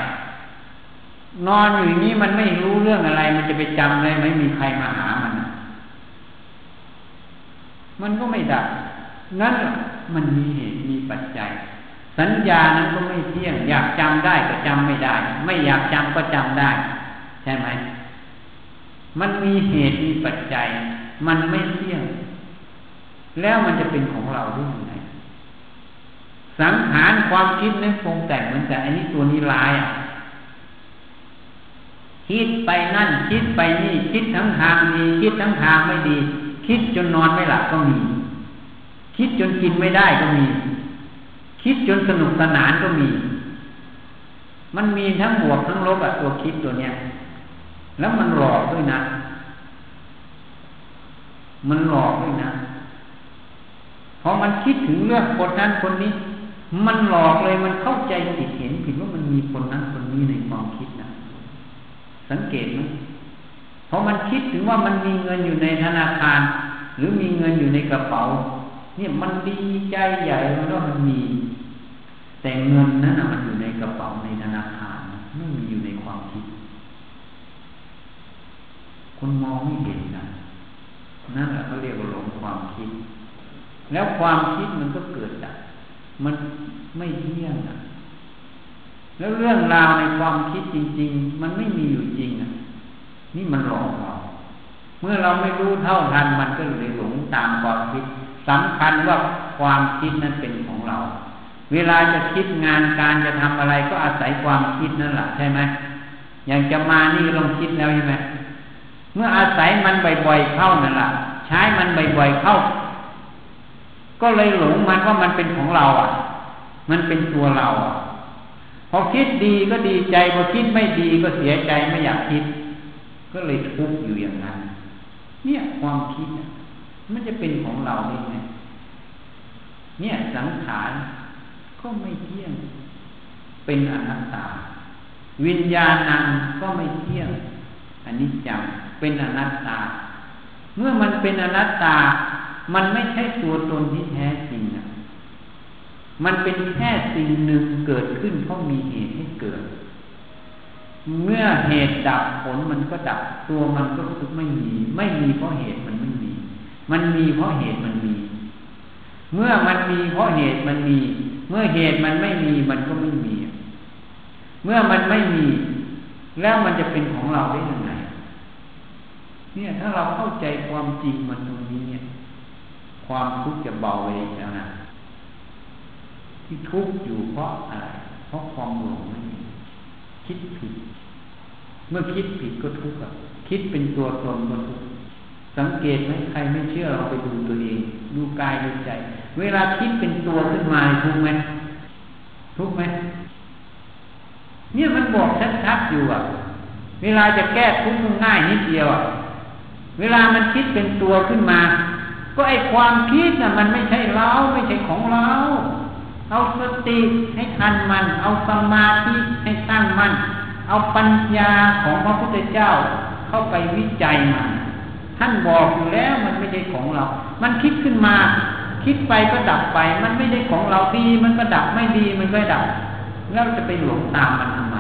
นอนอยู่อย่างนี้มันไม่รู้เรื่องอะไร มันจะไปจำเลยไม่มีใครมาหามัน มันก็ไม่ดับนั่น มันมีเหตุมีปัจจัย สัญญานั้นก็ไม่เที่ยง อยากจำได้ก็จำไม่ได้ ไม่อยากจำก็จำได้ ใช่ไหม มันมีเหตุมีปัจจัย มันไม่เที่ยง แล้วมันจะเป็นของเราได้ยังไงสังขารความคิดนึกปรุงแต่งเหมันแต่อันนี้ตัวนี้ลายอะคิดไปนั่น คิดไปนี่ คิดทั้งทางดี คิดทั้งทางไม่ดี คิดจนนอนไม่หลับก็มี คิดจนกินไม่ได้ก็มี คิดจนสนุกสนานก็มี มันมีทั้งบวกทั้งลบอะตัวคิดตัวเนี้ย แล้วมันหลอกด้วยนะ มันหลอกด้วยนะพอมันคิดถึงเรื่องคนนั้นคนนี้ มันหลอกเลยมันเข้าใจผิดเห็นผิดว่ามันมีคนนั้นคนนี้ในความคิดนะ สังเกตไหมพอมันคิดถึงว่ามันมีเงินอยู่ในธนาคาร หรือมีเงินอยู่ในกระเป๋า เนี่ยมันดีใจใหญ่มันว่ามันมี แต่เงินนั้นมันอยู่ในกระเป๋าในธนาคารไม่มีอยู่ในความคิดคุณมองไม่เห็นนะนั่นแหละเขาเรียกว่าหลงความคิด แล้วความคิดมันก็เกิดจากมันไม่เที่ยงนะแล้วเรื่องราวในความคิดจริง ๆ มันไม่มีอยู่จริงอะนี่มันหลอกเราเมื่อเราไม่รู้เท่าทันมันก็เลยหลงตามความคิด สำคัญว่าความคิดนั้นเป็นของเรา เวลาจะคิดงานการจะทำอะไรก็อาศัยความคิดนั่นแหละใช่ไหมอย่างจะมานี่ลองคิดแล้วใช่ไหมเมื่ออาศัยมันบ่อยๆเข้านั่นแหละใช้มันบ่อยๆเข้า ก็เลยหลงมันว่ามันเป็นของเราอะ มันเป็นตัวเราอะพอคิดดีก็ดีใจพอคิดไม่ดีก็เสียใจไม่อยากคิด ก็เลยทุกข์อยู่อย่างนั้น เนี่ยความคิด มันจะเป็นของเราได้ไหมเนี่ยสังขารก็ไม่เที่ยง เป็นอนัตตา วิญญาณังก็ไม่เที่ยงอันนี้จังเป็นอนัตตา เมื่อมันเป็นอนัตตา มันไม่ใช่ตัวตนที่แท้จริงนะมันเป็นแค่สิ่งหนึ่งเกิดขึ้นเพราะมีเหตุให้เกิด เมื่อเหตุดับผลมันก็ดับ ตัวมันก็คือไม่มี ไม่มีเพราะเหตุมัน มันมีเพราะเหตุมันมี เมื่อมันมีเพราะเหตุมันมี เมื่อเหตุมันไม่มีมันก็ไม่มี เมื่อมันไม่มี แล้วมันจะเป็นของเราได้ยังไงเนี่ย ถ้าเราเข้าใจความจริงมันตรงนี้เนี่ย ความทุกข์จะเบาเองแล้วนะที่ทุกข์อยู่เพราะอะไร เพราะความหลงนั่นเองคิดผิด เมื่อคิดผิดก็ทุกข์อะคิดเป็นตัวตนก็ทุกข์ สังเกตไหมใครไม่เชื่อเราไปดูตัวเอง ดูกายดูใจ เวลาคิดเป็นตัวขึ้นมาทุกไหมทุกไหมเนี่ยมันบอกชัดๆอยู่อะ เวลาจะแก้ทุกข์ง่ายนิดเดียวอะเวลามันคิดเป็นตัวขึ้นมา ก็ไอความคิดน่ะ มันไม่ใช่เราไม่ใช่ของเราเอาสติให้ทันมัน เอาสมาธิให้ตั้งมัน เอาปัญญาของพระพุทธเจ้าเข้าไปวิจัยมัน ท่านบอกอยู่แล้วมันไม่ใช่ของเรา มันคิดขึ้นมา คิดไปก็ดับไป มันไม่ใช่ของเราดี มันก็ดับไม่ดีมันก็ดับ แล้วจะไปหลงตามมันทำไม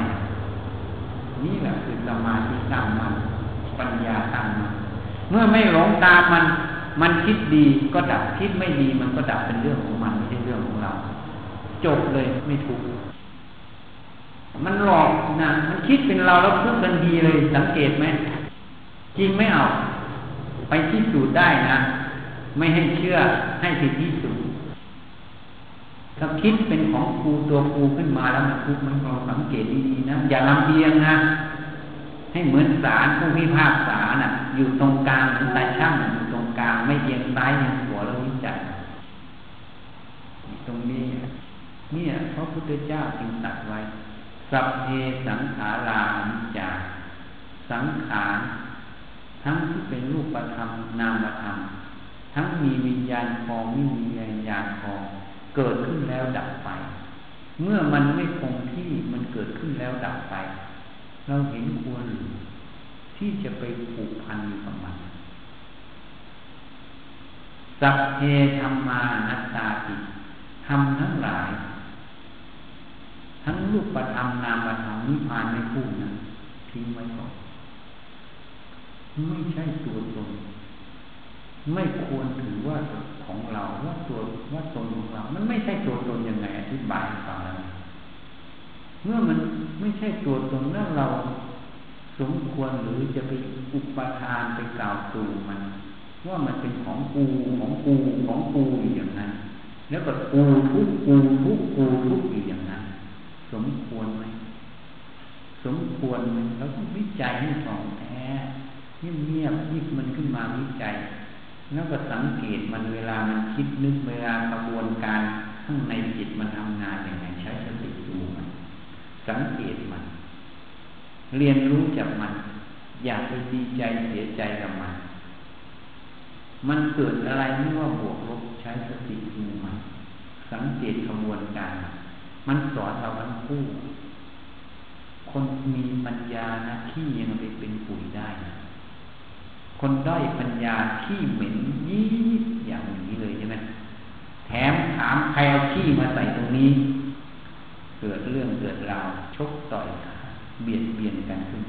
นี่แหละคือสมาธิตั้งมันปัญญาตั้งมันเมื่อไม่หลงตามมัน มันคิดดีก็ดับคิดไม่ดีมันก็ดับเป็นเรื่องของมันไม่ใช่เรื่องของเรา จบเลยไม่ถูกมันหลอกนะมันคิดเป็นเราแล้วทุกทันทีเลยสังเกตไหมจริงไม่เอา ไปที่สูจน์ได้นะ ไม่ให้เชื่อให้ผิดที่สูจน์ถ้าคิดเป็นของครูตัวครูขึ้นมาแล้วมันทุกข์มันเราสังเกตดีๆนะ อย่าลำเอียงนะ ให้เหมือนศาลผู้พิพากษาน่ะ อยู่ตรงกลางเหมือนตาช่างอยู่ตรงกลางไม่เอียงซ้ายเอียงขวาแล้ววิจัยตรงนี้เนี่ยพระพุทธเจ้าจึงตรัสไว้ สัพเพสังขารานิจจาสังขาร ทั้งที่เป็นรูปธรรมนามธรรม ทั้งมีวิญญาณคองไม่มีวิญญาณคองเกิดขึ้นแล้วดับไป เมื่อมันไม่คงที่มันเกิดขึ้นแล้วดับไป เราเห็นควรที่จะไปผูกพันอยู่กับมันสัพเพธรรมานัตตาติทำทั้งหลาย ทั้งรูปธรรมนามธรรมนิพพานไม่พูดนะทิ้งไว้ก่อน ไม่ใช่ตัวตน ไม่ควรถือว่าของเราว่าตัวว่าตนของเรา มันไม่ใช่ตัวตนยังไงอธิบายฟังเมื่อมันไม่ใช่ตัวตนแล้วเราสมควรหรือจะไปอุปทานไปกล่าวตูมัน ว่ามันเป็นของกูของกูของกูอย่างนั้น แล้วก็กูทุกกูทุกกูทุกอีกอย่างนั้น สมควรไหมสมควรไหมเราต้องวิจัยให้ถ่องแท้ เงียบๆยิบมันขึ้นมาวิจัย แล้วก็สังเกตมันเวลามันคิดนึกเวลากระบวนการข้างในจิตมันทำงานอย่างไรใช้สติดูมันสังเกตมัน เรียนรู้จากมัน อยากไปดีใจเสียใจกับมัน มันเกิดอะไรไม่ว่าบวกลบใช้สติดูมันสังเกตกระบวนการ มันสอนเราทั้งคู่คนมีปัญญานะขี้ยังไปเป็นปุ๋ยได้นะ คนด้อยปัญญาขี้เหม็นยี่อย่างนี้เลยใช่ไหมแถมถามใครเอาขี้มาใส่ตรงนี้ เกิดเรื่องเกิดราวชกต่อยเบียดเบียนกันขึ้น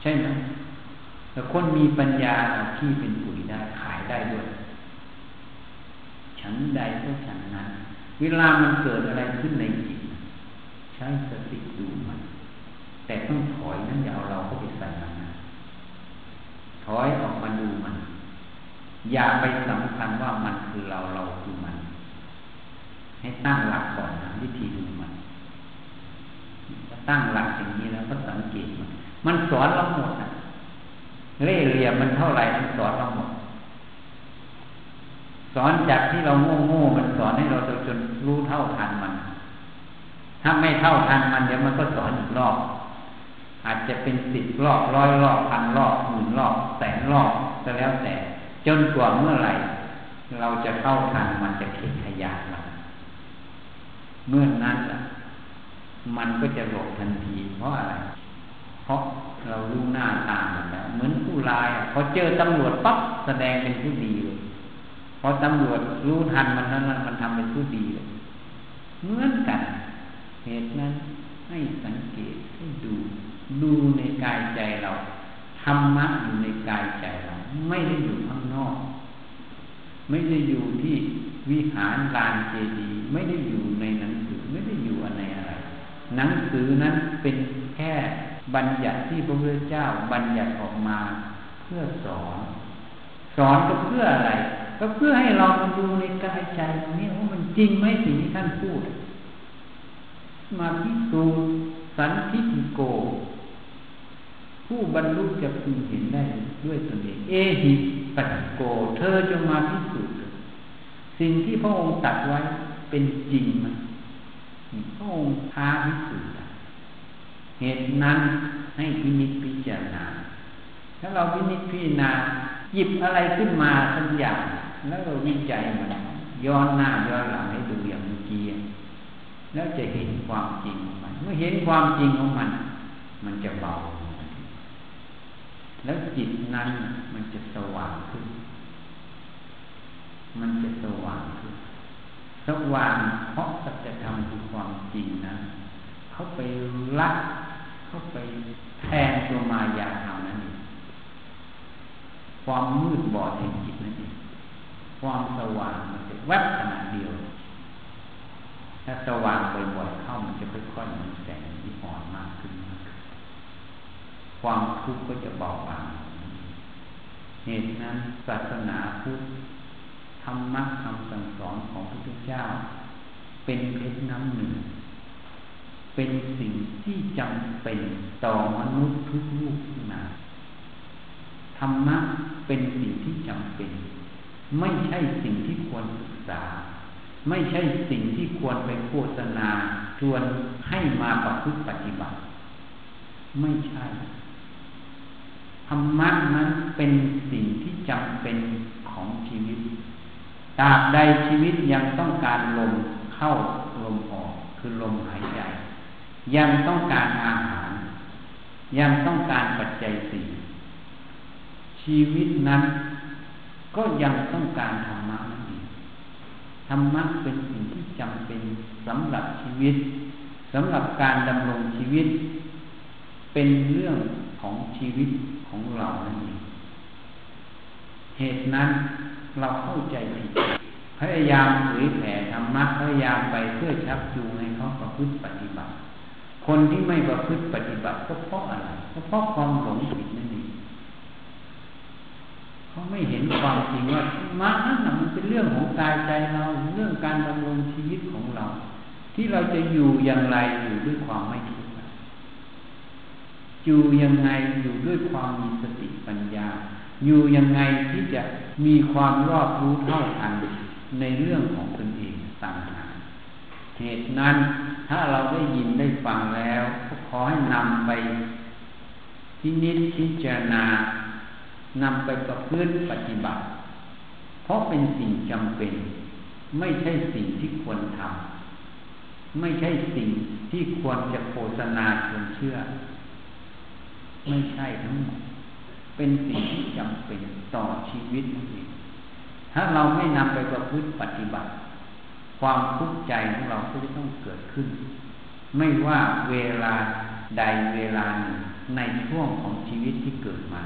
ใช่ไหมแต่คนมีปัญญาเอาขี้เป็นปุ๋ยได้ขายได้ด้วยฉันใดก็ฉันนั้น เวลามันเกิดอะไรขึ้นในจิตใช้สติดูมัน แต่ต้องถอยนั้นอย่าเอาเราเข้าไปใส่มัน อยออกมาดูมัน อย่าไปสำคัญว่ามันคือเราเราคือมัน ให้ตั้งหลักก่อนนะวิธีดูมันตั้งหลักอย่างนี้แล้วก็สังเกตมัน มันสอนเราหมดอะเล่เหลี่ยมมันเท่าไหร่มันสอนเราหมด สอนจากที่เราโง่โง่มันสอนให้เราจนรู้เท่าทันมัน ถ้าไม่เท่าทันมันเดี๋ยวมันก็สอนอีกรอบ อาจจะเป็นสิบรอบร้อยรอบพันรอบหมื่นรอบแสนรอบก็แล้วแต่ จนกว่าเมื่อไหร่ เราจะเข้าทันมันจะเข็ดขยาดมันเมื่อนั้นมันก็จะหลบทันที เพราะอะไร เพราะเรารู้หน้าตามันแล้วเหมือนผู้ร้ายพอเจอตำรวจปั๊บแสดงเป็นผู้ดีเลยพอตำรวจรู้ทันมันนั้นมันทำเป็นผู้ดีเลยเหมือนกัน เหตุนั้นให้สังเกตให้ดู ดูในกายใจเราธรรมะอยู่ในกายใจเรา ไม่ได้อยู่ข้างนอก ไม่ได้อยู่ที่วิหารลานเจดีย์ไม่ได้อยู่ในหนังสือไม่ได้อยู่อะไรอะไร หนังสือนั้นเป็นแค่บัญญัติที่พระพุทธเจ้าบัญญัติออกมา เพื่อสอน สอนก็เพื่ออะไร ก็เพื่อให้เราดูในกายใจตรงนี้ว่ามันจริงไหมสิ่งที่ท่านพูด มาพิสูจน์สันทิฏโก ผู้บรรลุจะพึงเห็นได้ด้วยตนเอง เอหิปัสโก เธอจะมาพิสูจน์สิ่งที่พระองค์ตัดไว้เป็นจริงไหมพระองค์ท้าพิสูจน์เหตุนั้นให้พินิจพิจารณาถ้าเราพินิจพิจารณาหยิบอะไรขึ้นมาสักอย่าง แล้วเราวิจัยมันย้อนหน้าย้อนหลังให้ดูอย่างเมื่อกี้แล้วจะเห็นความจริงของมัน เมื่อเห็นความจริงของมัน มันจะเบา แล้วจิตนั้นมันจะสว่างขึ้น มันจะสว่างขึ้น สว่างเพราะสัจธรรมคือความจริงนะ เขาไปละเข้าไปแทนตัวมายาเอานั่นเองความมืดบอดแห่งจิตนั่นเองความสว่างมันจะแวบขนาดเดียว ถ้าสว่างบ่อยๆเข้ามันจะค่อยๆมีแสงที่อ่อนมากขึ้นมากขึ้น ความทุกข์ก็จะเบาบางเหตุนั้นศาสนาพุทธธรรมะคำสั่งสอนของพระพุทธเจ้า เป็นเพชรน้ำหนึ่ง เป็นสิ่งที่จำเป็นต่อมนุษย์ทุกลูกทุกนาธรรมะเป็นสิ่งที่จำเป็น ไม่ใช่สิ่งที่ควรศึกษา ไม่ใช่สิ่งที่ควรไปโฆษณาชวนให้มาประพฤติปฏิบัติ ไม่ใช่ ธรรมะนั้นเป็นสิ่งที่จำเป็นของชีวิตตราบใดชีวิตยังต้องการลมเข้าลมออกคือลมหายใจ ยังต้องการอาหาร ยังต้องการปัจจัยสี่ชีวิตนั้นก็ยังต้องการธรรมะนั่นเองธรรมะเป็นสิ่งที่จำเป็นสำหรับชีวิตสำหรับการดำรงชีวิต เป็นเรื่อง ของชีวิตของเรานั่นเองเหตุนั้นเราเข้าใจผิดพยายามเผยแผ่ธรรมะพยายามไปเพื่อชักจูงให้เขาประพฤติปฏิบัติ คนที่ไม่ประพฤติปฏิบัติก็เพราะอะไรก็เพราะความหลงผิดนั่นเองเขาไม่เห็นความจริงว่ามรรคนั้นมันเป็นเรื่องของกายใจเราเรื่องการดำรงชีวิตของเรา ที่เราจะอยู่อย่างไรอยู่ด้วยความไม่ทุกข์ อยู่ยังไงอยู่ด้วยความมีสติปัญญา อยู่ยังไงที่จะมีความรอบรู้เท่าทันในเรื่องของตนเองต่างหากเหตุนั้นถ้าเราได้ยินได้ฟังแล้วก็ขอให้นำไปที่นิดพิจารณานำไปประพฤติปฏิบัติ เพราะเป็นสิ่งจำเป็น ไม่ใช่สิ่งที่ควรทำไม่ใช่สิ่งที่ควรจะโฆษณาชวนเชื่อ ไม่ใช่ทั้งหมด เป็นสิ่งที่จำเป็นต่อชีวิตนั่นเองถ้าเราไม่นำไปประพฤติปฏิบัติ ความทุกข์ใจของเราก็จะต้องเกิดขึ้น ไม่ว่าเวลาใดเวลาหนึ่งในช่วงของชีวิตที่เกิดมา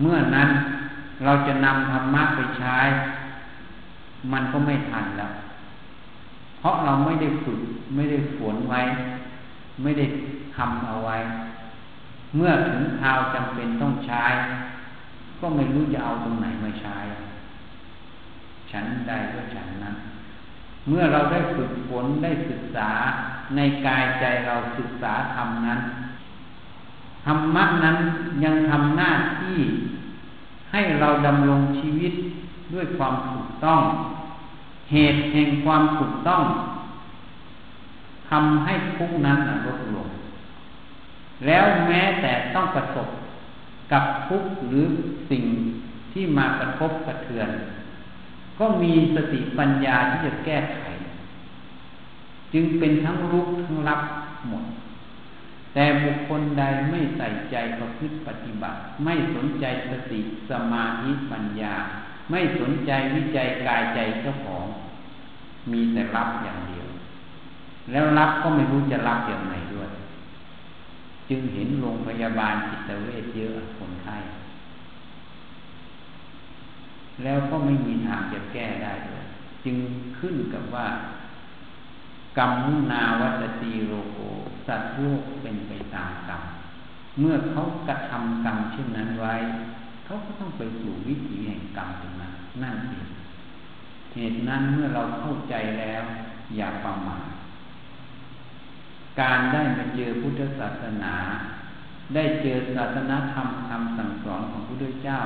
เมื่อนั้นเราจะนำธรรมะไปใช้ มันก็ไม่ทันแล้ว เพราะเราไม่ได้ฝึก ไม่ได้ฝนไว้ ไม่ได้ทำเอาไว้ เมื่อถึงคราวจำเป็นต้องใช้ ก็ไม่รู้จะเอาตรงไหนมาใช้ ฉันใดก็ฉันนั้น เมื่อเราได้ฝึกฝนได้ศึกษาในกายใจเราศึกษาธรรมนั้นธรรมะนั้นยังทำหน้าที่ ให้เราดำรงชีวิตด้วยความถูกต้อง เหตุแห่งความถูกต้องทำให้ทุกนั้นลดลง แล้วแม้แต่ต้องประสบกับทุกข์หรือสิ่งที่มากระทบกระเทือน ก็มีสติปัญญาที่จะแก้ไข จึงเป็นทั้งรุกทั้งรับหมด แต่บุคคลใดไม่ใส่ใจประพฤติปฏิบัติ ไม่สนใจสติสมาธิปัญญา ไม่สนใจวิจัยกายใจเจ้าของ มีแต่รับอย่างเดียว แล้วรับก็ไม่รู้จะรับอย่างไรด้วย จึงเห็นโรงพยาบาลจิตเวชเยอะคนไข้ แล้วก็ไม่มีทางจะแก้ได้เลยจึงขึ้นกับว่ากรรมนาวัตตีโลโกสัตว์โลกเป็นไปตามกรรมเมื่อเขากระทำกรรมเช่นนั้นไว้ เขาก็ต้องไปสู่วิถีแห่งกรรมตรงนั้นนั่นเองเหตุนั้นเมื่อเราเข้าใจแล้ว อย่าประมาท การได้มาเจอพุทธศาสนา ได้เจอศาสนาธรรมคำสั่งสอนของพระพุทธเจ้า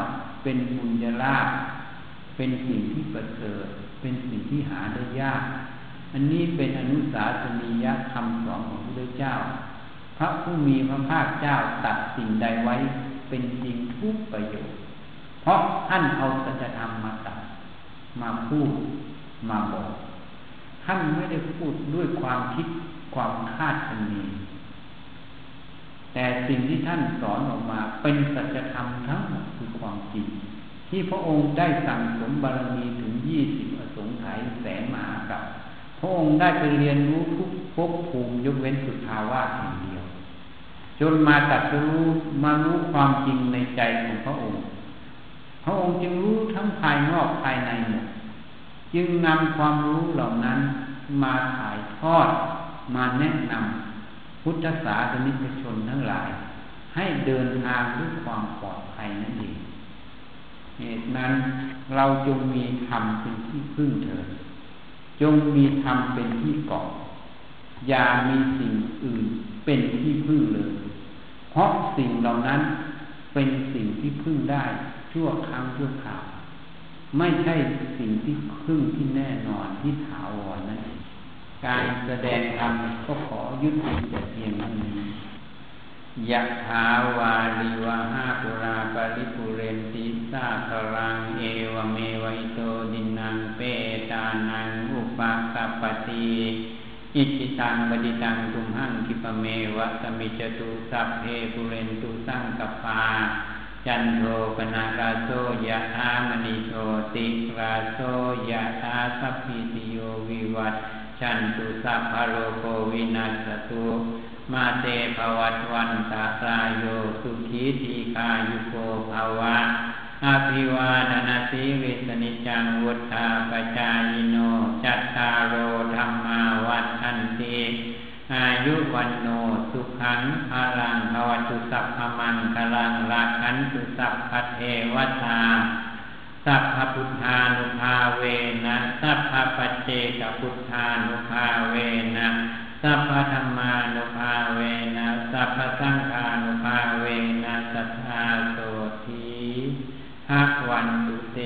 เป็นบุญญาลาภเป็นสิ่งที่ประเสริฐเป็นสิ่งที่หาได้ยาก อันนี้เป็นอนุสาสนียคำสอนของพระพุทธเจ้า พระผู้มีพระภาคเจ้าตัดสิ่งใดไว้เป็นจริงทุกประโยชน์ เพราะท่านเอาสัจธรรมมาตัดมาพูดมาบอกท่านไม่ได้พูดด้วยความคิด ความคาดคะเนแต่สิ่งที่ท่านสอนออกมาเป็นสัจธรรมทั้งหมดคือความจริง ที่พระองค์ได้สั่งสมบารมีถึงยี่สิบอสงไขยแสนมหากับพระองค์ได้ไปเรียนรู้ทุกภพภูมิยกเว้นสุทาวาสแห่งเดียว จนมาตัดรู้มารู้ความจริงในใจของพระองค์ พระองค์จึงรู้ทั้งภายนอกภายในหมดจึงนำความรู้เหล่านั้นมาถ่ายทอด มาแนะนำพุทธศาสนิกชนทั้งหลาย ให้เดินทางด้วยความปลอดภัยนั่นเองเหตุนั้นเราจงมีธรรมเป็นที่พึ่งเถิดจงมีธรรมเป็นที่เกาะอย่ามีสิ่งอื่นเป็นที่พึ่งเลย เพราะสิ่งเหล่านั้นเป็นสิ่งที่พึ่งได้ชั่วครั้งชั่วคราว ไม่ใช่สิ่งที่พึ่งที่แน่นอนที่ถาวรนั่นเอง การแสดงธรรมก็ขอยุติแต่เพียงเท่านี้ยะถาวาลิวะหาปุราปริปุเรนติสาครังเอวเมวิโตดินังเปตานังอุปาสัปติอิจิตังบดิตังตุมหังคิปเมวะสมิจตุสัพเพปุเรนตุสังกปาจันโทปนาราโซยะอามณิโชติราโซยะอาสัพพิติโยวิวัต ชันตุสัพพโรโควินัสตุมาเตภวัตวันตาสายโยสุขีทีคายุโกภาวะอาภิวาดนาสีวิสนิจังวุฒาปจายโน จัตตารโอธรรมาวัฏันติอายุวันโนสุขังพลังภวตุสัพพมังคลังราคันตุสัพพเทวตา สัพพพุทธานุภาเวนะสัพพปัจเจกพุทธานุภาเวนะสัพพธรรมานุภาเวนะสัพพสังฆานุภาเวนะสัทธาโสทีภะวันตุเต